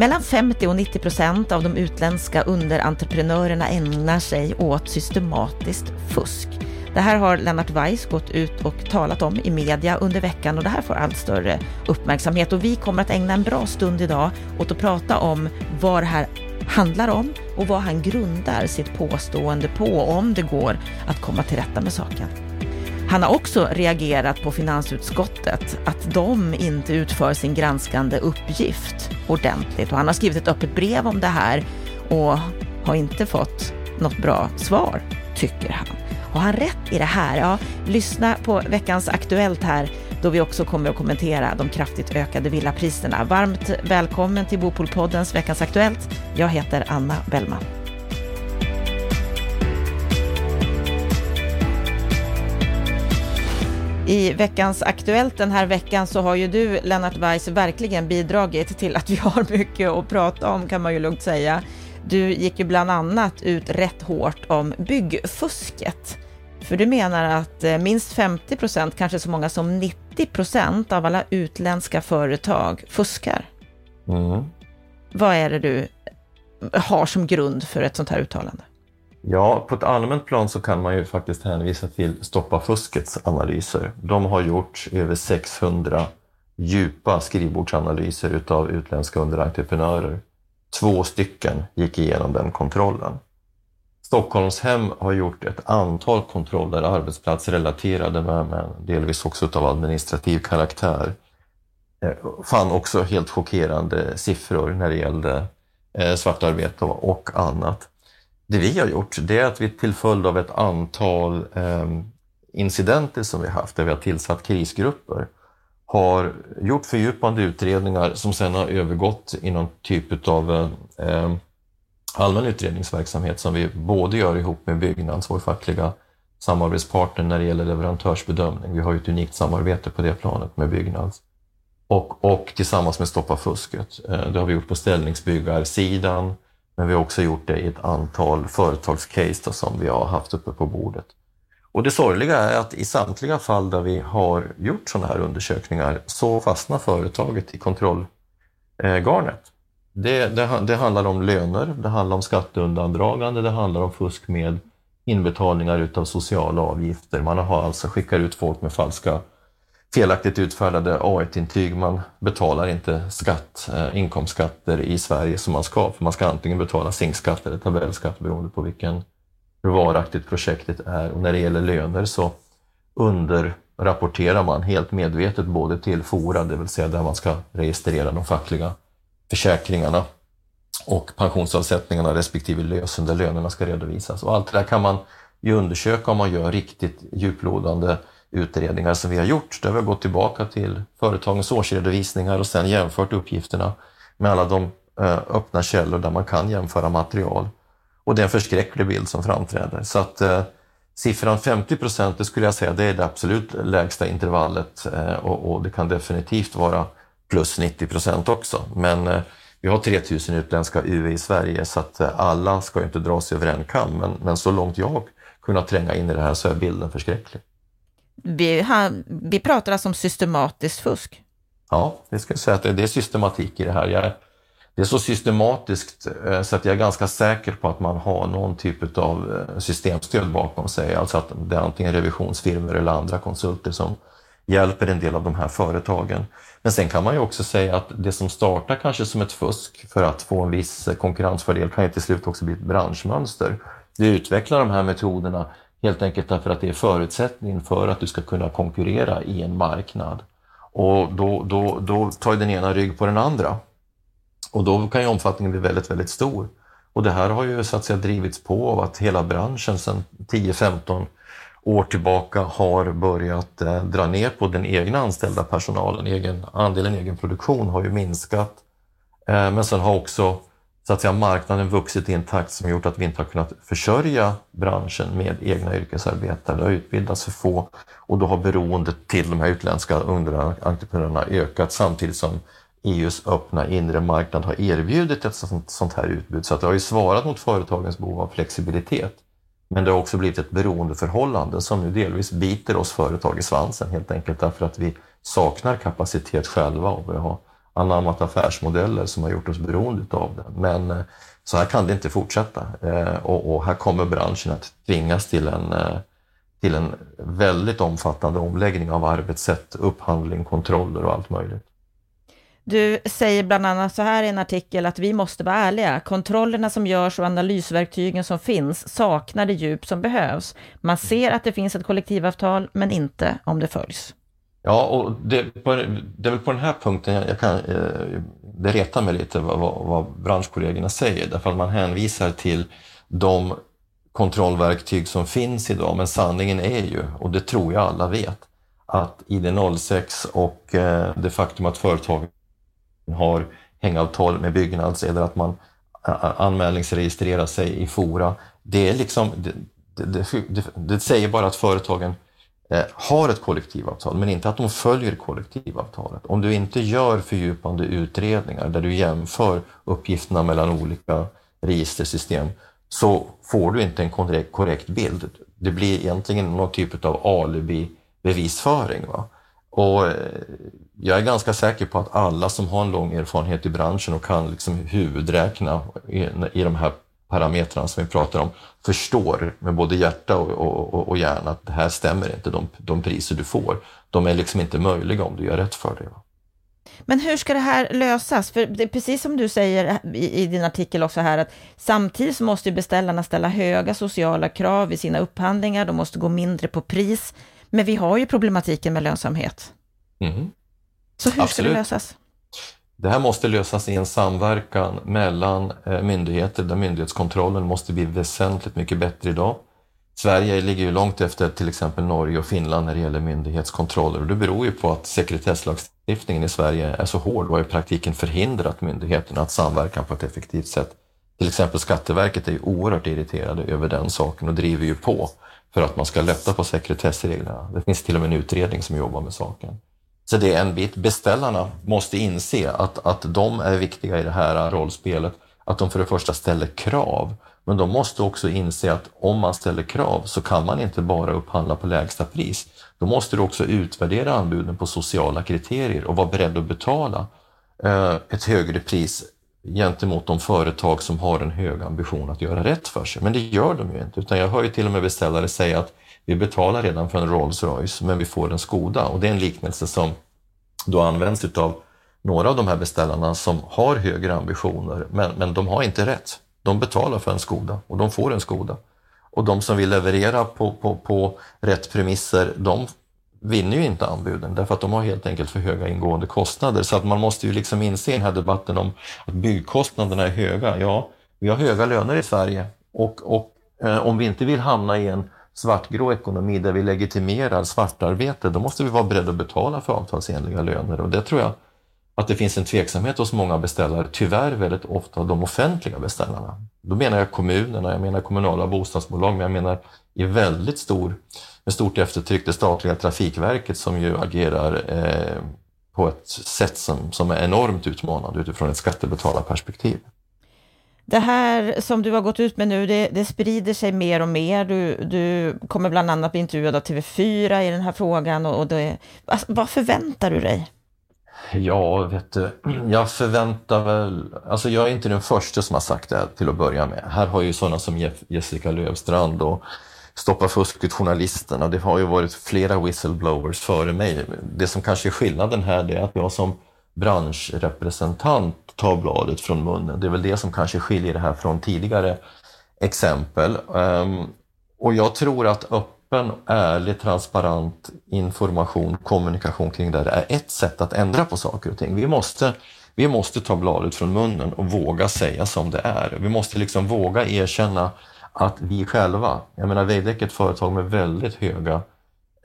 Mellan 50 och 90 procent av de utländska underentreprenörerna ägnar sig åt systematiskt fusk. Det här har Lennart Weiss gått ut och talat om i media under veckan och det här får allt större uppmärksamhet och vi kommer att ägna en bra stund idag åt att prata om vad det här handlar om och vad han grundar sitt påstående på om det går att komma till rätta med saken. Han har också reagerat på finansutskottet att de inte utför sin granskande uppgift ordentligt och han har skrivit ett öppet brev om det här och har inte fått något bra svar, tycker han. Har han rätt i det här? Ja, lyssna på veckans Aktuellt här då vi också kommer att kommentera de kraftigt ökade villapriserna. Varmt välkommen till Bopolpoddens Veckans Aktuellt. Jag heter Anna Bellman. I veckans Aktuellt den här veckan så har ju du, Lennart Weiss, verkligen bidragit till att vi har mycket att prata om kan man ju lugnt säga. Du gick ju bland annat ut rätt hårt om byggfusket. För du menar att eh, minst 50 procent, kanske så många som 90 procent av alla utländska företag fuskar. Mm. Vad är det du har som grund för ett sånt här uttalande? Ja, på ett allmänt plan så kan man ju faktiskt hänvisa till Stoppa fuskets analyser. De har gjort över 600 djupa skrivbordsanalyser utav utländska underentreprenörer. Två stycken gick igenom den kontrollen. Stockholmshem har gjort ett antal kontroller, arbetsplatsrelaterade men, delvis också av administrativ karaktär. Eh, fann också helt chockerande siffror när det gällde eh, svartarbete och annat. Det vi har gjort det är att vi till följd av ett antal eh, incidenter som vi haft, där vi har tillsatt krisgrupper, har gjort fördjupande utredningar som sedan har övergått i någon typ av eh, allmän utredningsverksamhet som vi både gör ihop med Byggnads, vår fackliga samarbetspartner när det gäller leverantörsbedömning. Vi har ju ett unikt samarbete på det planet med Byggnads. Och, och tillsammans med Stoppa fusket. Eh, det har vi gjort på ställningsbyggarsidan, men vi har också gjort det i ett antal företagscase som vi har haft uppe på bordet. Och det sorgliga är att i samtliga fall där vi har gjort sådana här undersökningar så fastnar företaget i kontrollgarnet. Det, det, det, handlar om löner, det handlar om skatteundandragande, det handlar om fusk med inbetalningar utav sociala avgifter. Man har alltså skickat ut folk med falska felaktigt utfärdade A1-intyg. Man betalar inte skatt, eh, inkomstskatter i Sverige som man ska, för man ska antingen betala SINK-skatt eller tabellskatt beroende på vilken hur varaktigt projektet är. Och när det gäller löner så underrapporterar man helt medvetet både till Fora, det vill säga där man ska registrera de fackliga försäkringarna och pensionsavsättningarna respektive lösen där lönerna ska redovisas. Och allt det där kan man ju undersöka om man gör riktigt djuplodande utredningar som vi har gjort, där vi har gått tillbaka till företagens årsredovisningar och sedan jämfört uppgifterna med alla de eh, öppna källor där man kan jämföra material. Och det är en förskräcklig bild som framträder. Så att eh, siffran 50 procent, det skulle jag säga, det är det absolut lägsta intervallet eh, och, och, det kan definitivt vara plus 90 procent också. Men eh, vi har 3000 utländska UE i Sverige så att eh, alla ska ju inte sig över en kam. Men, men så långt jag kunnat tränga in i det här så är bilden förskräcklig. Vi, han, vi pratar alltså om systematiskt fusk? Ja, det ska jag säga att det är systematik i det här. Jag, det är så systematiskt eh, så att jag är ganska säker på att man har någon typ av eh, systemstöd bakom sig. Alltså att det är antingen revisionsfirmor eller andra konsulter som hjälper en del av de här företagen. Men sen kan man ju också säga att det som startar kanske som ett fusk för att få en viss eh, konkurrensfördel kan ju till slut också bli ett branschmönster. Du utvecklar de här metoderna helt enkelt därför att det är förutsättningen för att du ska kunna konkurrera i en marknad. Och då, då, då tar den ena rygg på den andra. Och då kan ju omfattningen bli väldigt, väldigt stor. Och det här har ju så att säga drivits på av att hela branschen sedan 10-15 år tillbaka har börjat eh, dra ner på den egna anställda personalen. Egen, andelen egen produktion har ju minskat. Eh, men sen har också så att säga, marknaden vuxit i en takt som gjort att vi inte har kunnat försörja branschen med egna yrkesarbetare. Det har utbildats för få och då har beroendet till de här utländska underentreprenörerna ökat samtidigt som EUs öppna inre marknad har erbjudit ett sånt, sånt här utbud. Så att det har ju svarat mot företagens behov av flexibilitet. Men det har också blivit ett beroendeförhållande som nu delvis biter oss företag i svansen helt enkelt därför att vi saknar kapacitet själva och vi har anammat affärsmodeller som har gjort oss beroende av det. Men eh, så här kan det inte fortsätta eh, och, och här kommer branschen att tvingas till en, eh, till en väldigt omfattande omläggning av arbetssätt, upphandling, kontroller och allt möjligt. Du säger bland annat så här i en artikel att vi måste vara ärliga. Kontrollerna som görs och analysverktygen som finns saknar det djup som behövs. Man ser att det finns ett kollektivavtal, men inte om det följs. Ja, och det, det är väl på den här punkten jag, jag kan, eh, det retar mig lite vad, vad, vad branschkollegorna säger, därför att man hänvisar till de kontrollverktyg som finns idag, men sanningen är ju, och det tror jag alla vet, att ID06 och eh, det faktum att företagen har hängavtal med Byggnads eller att man eh, anmälningsregistrerar sig i Fora, det är liksom, det, det, det, det säger bara att företagen Eh, Eh, har ett kollektivavtal, men inte att de följer kollektivavtalet. Om du inte gör fördjupande utredningar där du jämför uppgifterna mellan olika registersystem så får du inte en korrekt bild. Det blir egentligen någon typ av alibi-bevisföring. Va? Och eh, jag är ganska säker på att alla som har en lång erfarenhet i branschen och kan liksom huvudräkna i, i de här parametrarna som vi pratar om förstår med både hjärta och, och, och hjärna att det här stämmer inte, de, de priser du får. De är liksom inte möjliga om du gör rätt för dig. Men hur ska det här lösas? För det är precis som du säger i, i din artikel också här, att samtidigt så måste beställarna ställa höga sociala krav i sina upphandlingar, de måste gå mindre på pris, men vi har ju problematiken med lönsamhet. Mm. Så hur Absolut. ska det lösas? Det här måste lösas i en samverkan mellan eh, myndigheter där myndighetskontrollen måste bli väsentligt mycket bättre idag. Sverige ligger ju långt efter till exempel Norge och Finland när det gäller myndighetskontroller och det beror ju på att sekretesslagstiftningen i Sverige är så hård och i praktiken förhindrat myndigheterna att samverka på ett effektivt sätt. Till exempel Skatteverket är ju oerhört irriterade över den saken och driver ju på för att man ska lätta på sekretessreglerna. Det finns till och med en utredning som jobbar med saken. Så det är en bit. Beställarna måste inse att, att de är viktiga i det här rollspelet. Att de för det första ställer krav. Men de måste också inse att om man ställer krav så kan man inte bara upphandla på lägsta pris. Då måste du också utvärdera anbuden på sociala kriterier och vara beredd att betala eh, ett högre pris gentemot de företag som har en hög ambition att göra rätt för sig. Men det gör de ju inte, utan jag hör ju till och med beställare säga att vi betalar redan för en Rolls Royce men vi får en Skoda och det är en liknelse som då används utav några av de här beställarna som har högre ambitioner men, men de har inte rätt. De betalar för en Skoda och de får en Skoda. Och de som vill leverera på, på, på rätt premisser, de vinner ju inte anbuden därför att de har helt enkelt för höga ingående kostnader. Så att man måste ju liksom inse i den här debatten om att byggkostnaderna är höga. Ja, vi har höga löner i Sverige och, och eh, om vi inte vill hamna i en svartgrå ekonomi där vi legitimerar svartarbete, då måste vi vara beredda att betala för avtalsenliga löner och det tror jag att det finns en tveksamhet hos många beställare, tyvärr väldigt ofta de offentliga beställarna. Då menar jag kommunerna, jag menar kommunala bostadsbolag, men jag menar i väldigt stor, med stort eftertryck det statliga Trafikverket som ju agerar eh, på ett sätt som, som är enormt utmanande utifrån ett skattebetalarperspektiv. Det här som du har gått ut med nu, det, det sprider sig mer och mer. Du, du kommer bland annat bli intervjuad av TV4 i den här frågan. Och, och det, alltså, vad förväntar du dig? Ja, vet du, jag förväntar väl... Alltså jag är inte den första som har sagt det till att börja med. Här har ju sådana som Jessica Lövstrand och Stoppa fusket, journalisterna. Det har ju varit flera whistleblowers före mig. Det som kanske är skillnaden här är att jag som branschrepresentant tar bladet från munnen. Det är väl det som kanske skiljer det här från tidigare exempel. Ehm, och jag tror att öppen, ärlig, transparent information, kommunikation kring det här är ett sätt att ändra på saker och ting. Vi måste, vi måste ta bladet från munnen och våga säga som det är. Vi måste liksom våga erkänna att vi själva, jag menar Veidekke är ett företag med väldigt höga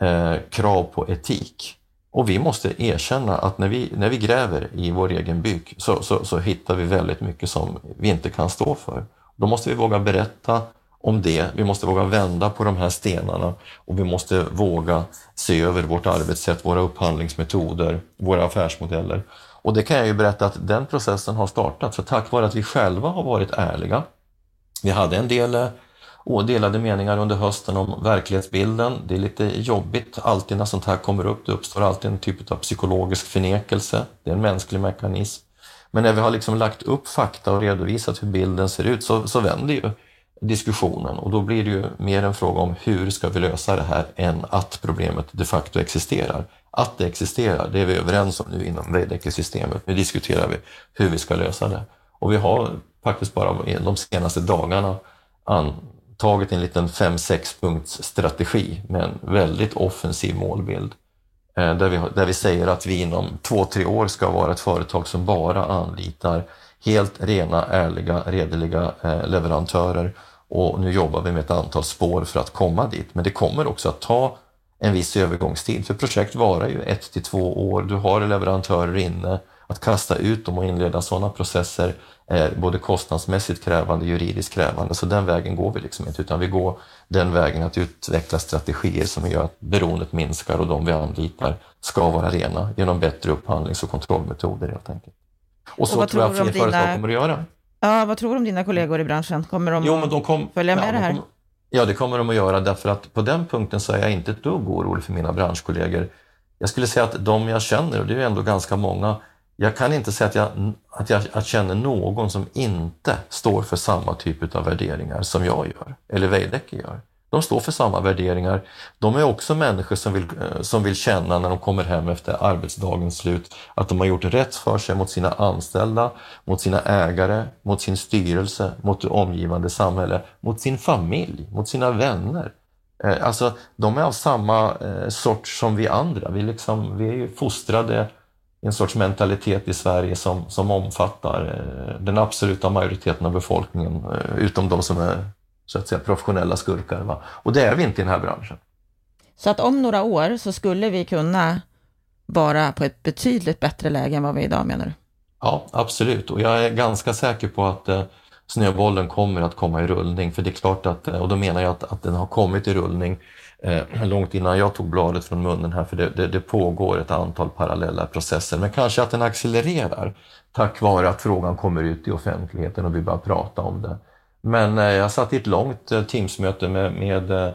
eh, krav på etik. Och vi måste erkänna att när vi, när vi gräver i vår egen byk så, så, så hittar vi väldigt mycket som vi inte kan stå för. Då måste vi våga berätta om det. Vi måste våga vända på de här stenarna och vi måste våga se över vårt arbetssätt, våra upphandlingsmetoder, våra affärsmodeller. Och det kan jag ju berätta att den processen har startat, för tack vare att vi själva har varit ärliga. Vi hade en del eh, och delade meningar under hösten om verklighetsbilden. Det är lite jobbigt alltid när sånt här kommer upp. Det uppstår alltid en typ av psykologisk förnekelse. Det är en mänsklig mekanism. Men när vi har liksom lagt upp fakta och redovisat hur bilden ser ut så, så vänder ju diskussionen och då blir det ju mer en fråga om hur ska vi lösa det här än att problemet de facto existerar. Att det existerar, det är vi överens om nu inom Veidekke-systemet. Nu diskuterar vi hur vi ska lösa det. Och vi har faktiskt bara de senaste dagarna tagit en liten 5-6 punkts strategi med en väldigt offensiv målbild. Eh, där vi, där vi säger att vi inom två, tre år ska vara ett företag som bara anlitar helt rena, ärliga, redliga eh, leverantörer och nu jobbar vi med ett antal spår för att komma dit. Men det kommer också att ta en viss övergångstid, för projekt varar ju ett till två år. Du har leverantörer inne. Att kasta ut dem och inleda sådana processer är både kostnadsmässigt krävande och juridiskt krävande, så den vägen går vi liksom inte, utan vi går den vägen att utveckla strategier som gör att beroendet minskar och de vi anlitar ska vara rena genom bättre upphandlings och kontrollmetoder helt enkelt. Och så och tror jag att fler dina... företag kommer att göra. Ja, vad tror du om dina kollegor i branschen? Kommer de jo, men de kom... följa med ja, det här? Ja, det kommer de att göra därför att på den punkten så är jag inte ett dugg orolig för mina branschkollegor. Jag skulle säga att de jag känner, och det är ändå ganska många, jag kan inte säga att jag, att jag att känner någon som inte står för samma typ av värderingar som jag gör, eller Veidekke gör. De står för samma värderingar. De är också människor som vill, eh, som vill känna när de kommer hem efter arbetsdagens slut att de har gjort rätt för sig mot sina anställda, mot sina ägare, mot sin styrelse, mot det omgivande samhälle, mot sin familj, mot sina vänner. Eh, alltså, de är av samma eh, sort som vi andra. Vi, liksom, vi är ju fostrade en sorts mentalitet i Sverige som, som omfattar den absoluta majoriteten av befolkningen, utom de som är så att säga professionella skurkar. Va? Och det är vi inte i den här branschen. Så att om några år så skulle vi kunna vara på ett betydligt bättre läge än vad vi är idag menar du? Ja, absolut. Och jag är ganska säker på att eh, snöbollen kommer att komma i rullning. För det är klart att, eh, och då menar jag att, att den har kommit i rullning eh, långt innan jag tog bladet från munnen här, för det, det, det, pågår ett antal parallella processer. Men kanske att den accelererar tack vare att frågan kommer ut i offentligheten och vi börjar prata om det. Men eh, jag satt i ett långt eh, Teamsmöte med, med, eh,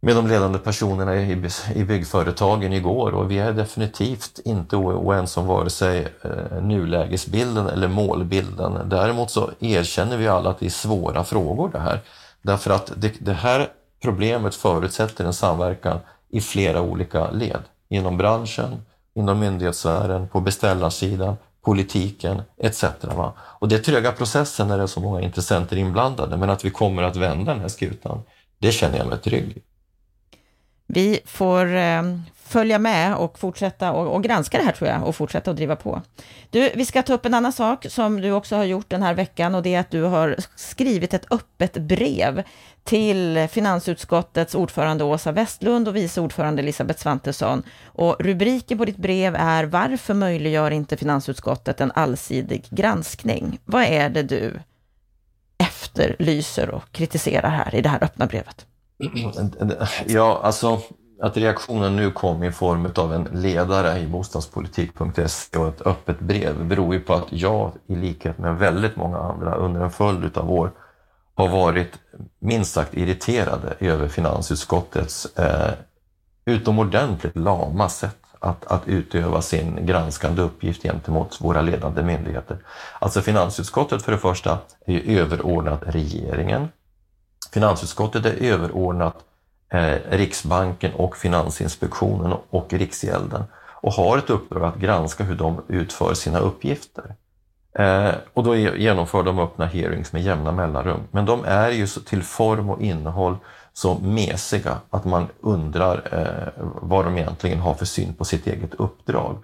med de ledande personerna i, i byggföretagen igår och vi är definitivt inte oense om vare sig eh, nulägesbilden eller målbilden. Däremot så erkänner vi alla att det är svåra frågor det här. Därför att det, det här problemet förutsätter en samverkan i flera olika led. Inom branschen, inom myndighetssfären, på beställarsidan, politiken etc. Och det är tröga processen när det är så många intressenter inblandade, men att vi kommer att vända den här skutan, det känner jag mig trygg i. Vi får eh, följa med och fortsätta och, och, granska det här tror jag och fortsätta att driva på. Du, vi ska ta upp en annan sak som du också har gjort den här veckan och det är att du har skrivit ett öppet brev till finansutskottets ordförande Åsa Westlund och vice ordförande Elisabeth Svantesson. Och rubriken på ditt brev är Varför möjliggör inte finansutskottet en allsidig granskning? Vad är det du efterlyser och kritiserar här i det här öppna brevet? Ja, alltså att reaktionen nu kom i form av en ledare i bostadspolitik.se och ett öppet brev beror ju på att jag, i likhet med väldigt många andra, under en följd av år har varit minst sagt irriterade över finansutskottets eh, utomordentligt lama sätt att, att utöva sin granskande uppgift gentemot våra ledande myndigheter. Alltså finansutskottet för det första är överordnat regeringen. Finansutskottet är överordnat eh, Eh, Riksbanken och Finansinspektionen och Riksgälden och har ett uppdrag att granska hur de utför sina uppgifter. Eh, och då genomför de öppna hearings med jämna mellanrum. Men de är ju till form och innehåll så mesiga att man undrar eh, vad de egentligen har för syn på sitt eget uppdrag.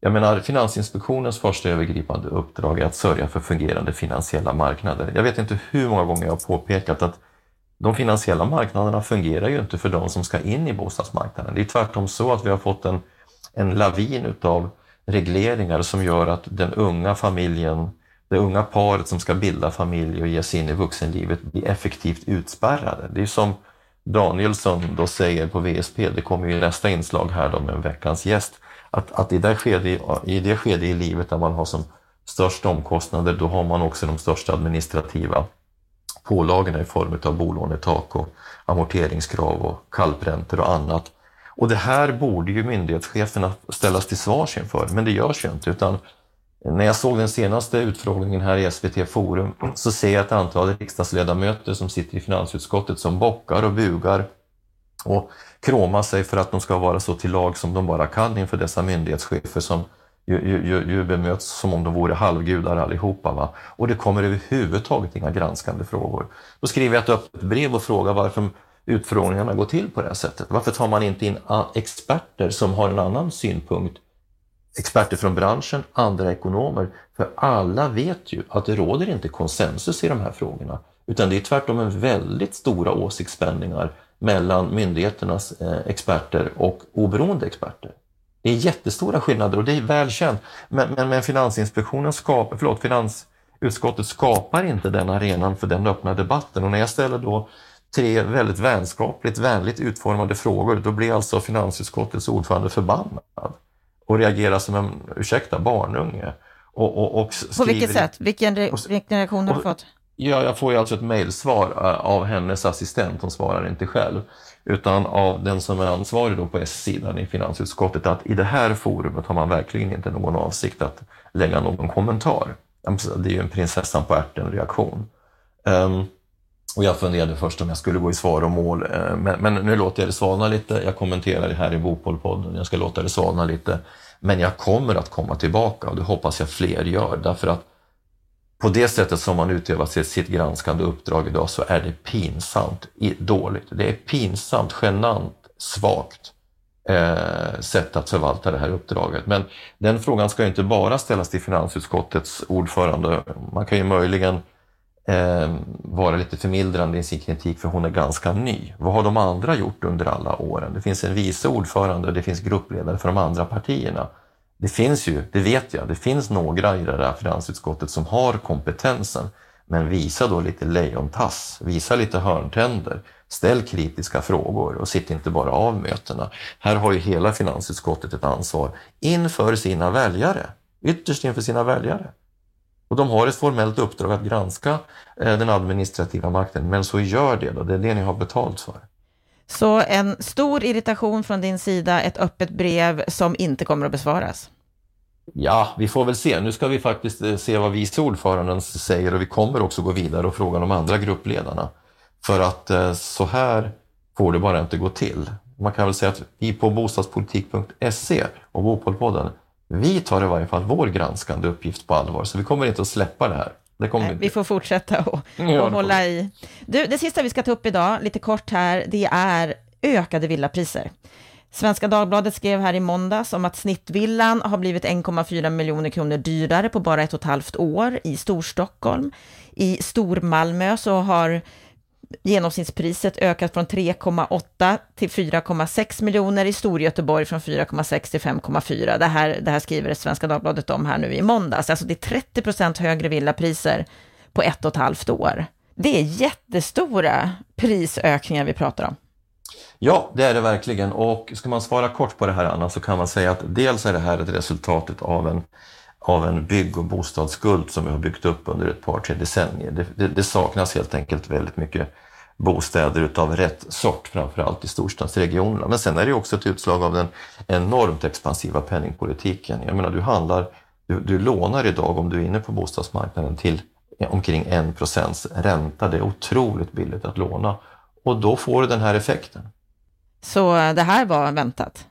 Jag menar, Finansinspektionens första övergripande uppdrag är att sörja för fungerande finansiella marknader. Jag vet inte hur många gånger jag har påpekat att de finansiella marknaderna fungerar ju inte för de som ska in i bostadsmarknaden. Det är tvärtom så att vi har fått en, en lavin utav regleringar som gör att den unga familjen, det unga paret som ska bilda familj och ge sig in i vuxenlivet blir effektivt utspärrade. Det är som Danielsson då säger på VSP, det kommer ju nästa inslag här då med veckans gäst, att, att i, det skede, i det skede i livet där man har som störst omkostnader, då har man också de största administrativa pålagorna i form av bolånetak och amorteringskrav och kalpräntor och annat. Och det här borde ju myndighetscheferna ställas till svars inför, men det görs ju inte. Utan när jag såg den senaste utfrågningen här i SVT Forum så ser jag ett antal riksdagsledamöter som sitter i finansutskottet som bockar och bugar och kråmar sig för att de ska vara så till lag som de bara kan inför dessa myndighetschefer som ju, ju, ju bemöts som om de vore halvgudar allihopa. Va? Och det kommer överhuvudtaget inga granskande frågor. Då skriver jag ett öppet brev och frågar varför utfrågningarna går till på det här sättet. Varför tar man inte in experter som har en annan synpunkt? Experter från branschen, andra ekonomer. För alla vet ju att det råder inte konsensus i de här frågorna. Utan det är tvärtom en väldigt stora åsiktsspänningar mellan myndigheternas eh, experter och oberoende experter. Det är jättestora skillnader och det är välkänt. Men, men, men Finansinspektionen skapar, förlåt, finansutskottet skapar inte den arenan för den öppna debatten. Och när jag ställer då tre väldigt vänskapligt, vänligt utformade frågor, då blir alltså finansutskottets ordförande förbannad och reagerar som en, ursäkta, barnunge. Och, och, och På vilket sätt? Vilken, re vilken reaktion har du fått? Ja, jag får ju alltså ett mejlsvar eh, av hennes assistent, hon svarar inte själv, utan av den som är ansvarig då på S-sidan i finansutskottet att i det här forumet har man verkligen inte någon avsikt att lägga någon kommentar. Det är ju en prinsessan på ärten-reaktion. Um, ehm, och jag funderade först om jag skulle gå i svar och mål, eh, men, men, nu låter jag det svalna lite. Jag kommenterar det här i Bopolpodden, jag ska låta det svalna lite. Men jag kommer att komma tillbaka och det hoppas jag fler gör, därför att på det sättet som man utövar sitt, sitt granskande uppdrag idag så är det pinsamt dåligt. Det är pinsamt, genant, svagt eh, sätt att förvalta det här uppdraget. Men den frågan ska inte bara ställas till finansutskottets ordförande. Man kan ju möjligen eh, vara lite förmildrande i sin kritik för hon är ganska ny. Vad har de andra gjort under alla åren? Det finns en vice ordförande och det finns gruppledare för de andra partierna. Det finns ju, det vet jag, det finns några i det där finansutskottet som har kompetensen. Men visa då lite lejontass, visa lite hörntänder, ställ kritiska frågor och sitt inte bara av mötena. Här har ju hela finansutskottet ett ansvar inför sina väljare, ytterst inför sina väljare. Och de har ett formellt uppdrag att granska eh, den administrativa makten, men så gör det då, det är det ni har betalt för. Så en stor irritation från din sida, ett öppet brev som inte kommer att besvaras? Ja, vi får väl se. Nu ska vi faktiskt eh, se vad vice ordföranden säger och vi kommer också gå vidare och fråga de andra gruppledarna. För att eh, så här får det bara inte gå till. Man kan väl säga att vi på bostadspolitik.se och Bopolpodden, vi tar i varje fall vår granskande uppgift på allvar, så vi kommer inte att släppa det här. Nej, vi får fortsätta och, och hålla i. Du, det sista vi ska ta upp idag, lite kort här, det är ökade villapriser. Svenska Dagbladet skrev här i måndags om att snittvillan har blivit 1,4 miljoner kronor dyrare på bara ett och ett halvt år i Storstockholm. I Stormalmö så har genomsnittspriset ökat från 3,8 till 4,6 miljoner, i Storgöteborg från 4,6 till 5,4. Det här, det här skriver Svenska Dagbladet om här nu i måndags. Alltså det är 30 procent högre villapriser på ett och ett halvt år. Det är jättestora prisökningar vi pratar om. Ja, det är det verkligen. Och ska man svara kort på det här, Anna, så kan man säga att dels är det här ett resultat av en av en bygg och bostadsskuld som vi har byggt upp under ett par, tre decennier. Det, det, det saknas helt enkelt väldigt mycket bostäder utav rätt sort, framförallt i storstadsregionerna. Men sen är det också ett utslag av den enormt expansiva penningpolitiken. Jag menar, du handlar, du, du lånar idag om du är inne på bostadsmarknaden till omkring 1 procents ränta. Det är otroligt billigt att låna och då får du den här effekten. Så eh, det här var väntat?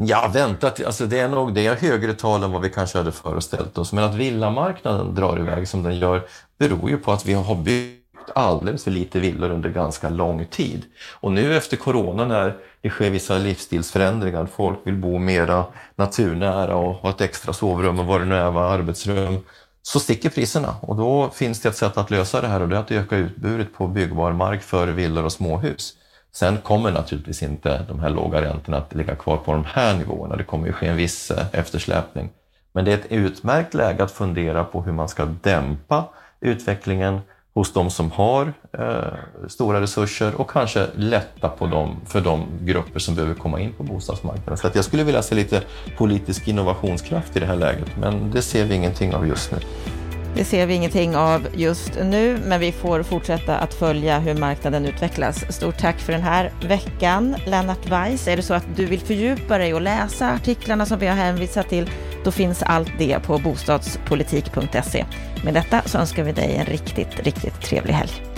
Ja, väntat, alltså det är nog det är högre tal än vad vi kanske hade föreställt oss. Men att villamarknaden drar iväg som den gör beror ju på att vi har byggt alldeles för lite villor under ganska lång tid. Och nu efter corona när det sker vissa livsstilsförändringar, folk vill bo mera naturnära och ha ett extra sovrum och vad det nu är, arbetsrum, så sticker priserna. Och då finns det ett sätt att lösa det här och det är att öka utbudet på byggbar mark för villor och småhus. Sen kommer naturligtvis inte de här låga räntorna att ligga kvar på de här nivåerna. Det kommer ju ske en viss eh, eftersläpning. Men det är ett utmärkt läge att fundera på hur man ska dämpa utvecklingen hos de som har eh, stora resurser och kanske lätta på dem för de grupper som behöver komma in på bostadsmarknaden. Så att jag skulle vilja se lite politisk innovationskraft i det här läget, men det ser vi ingenting av just nu. Det ser vi ingenting av just nu, men vi får fortsätta att följa hur marknaden utvecklas. Stort tack för den här veckan, Lennart Weiss. Är det så att du vill fördjupa dig och läsa artiklarna som vi har hänvisat till, då finns allt det på bostadspolitik.se. Med detta så önskar vi dig en riktigt, riktigt trevlig helg.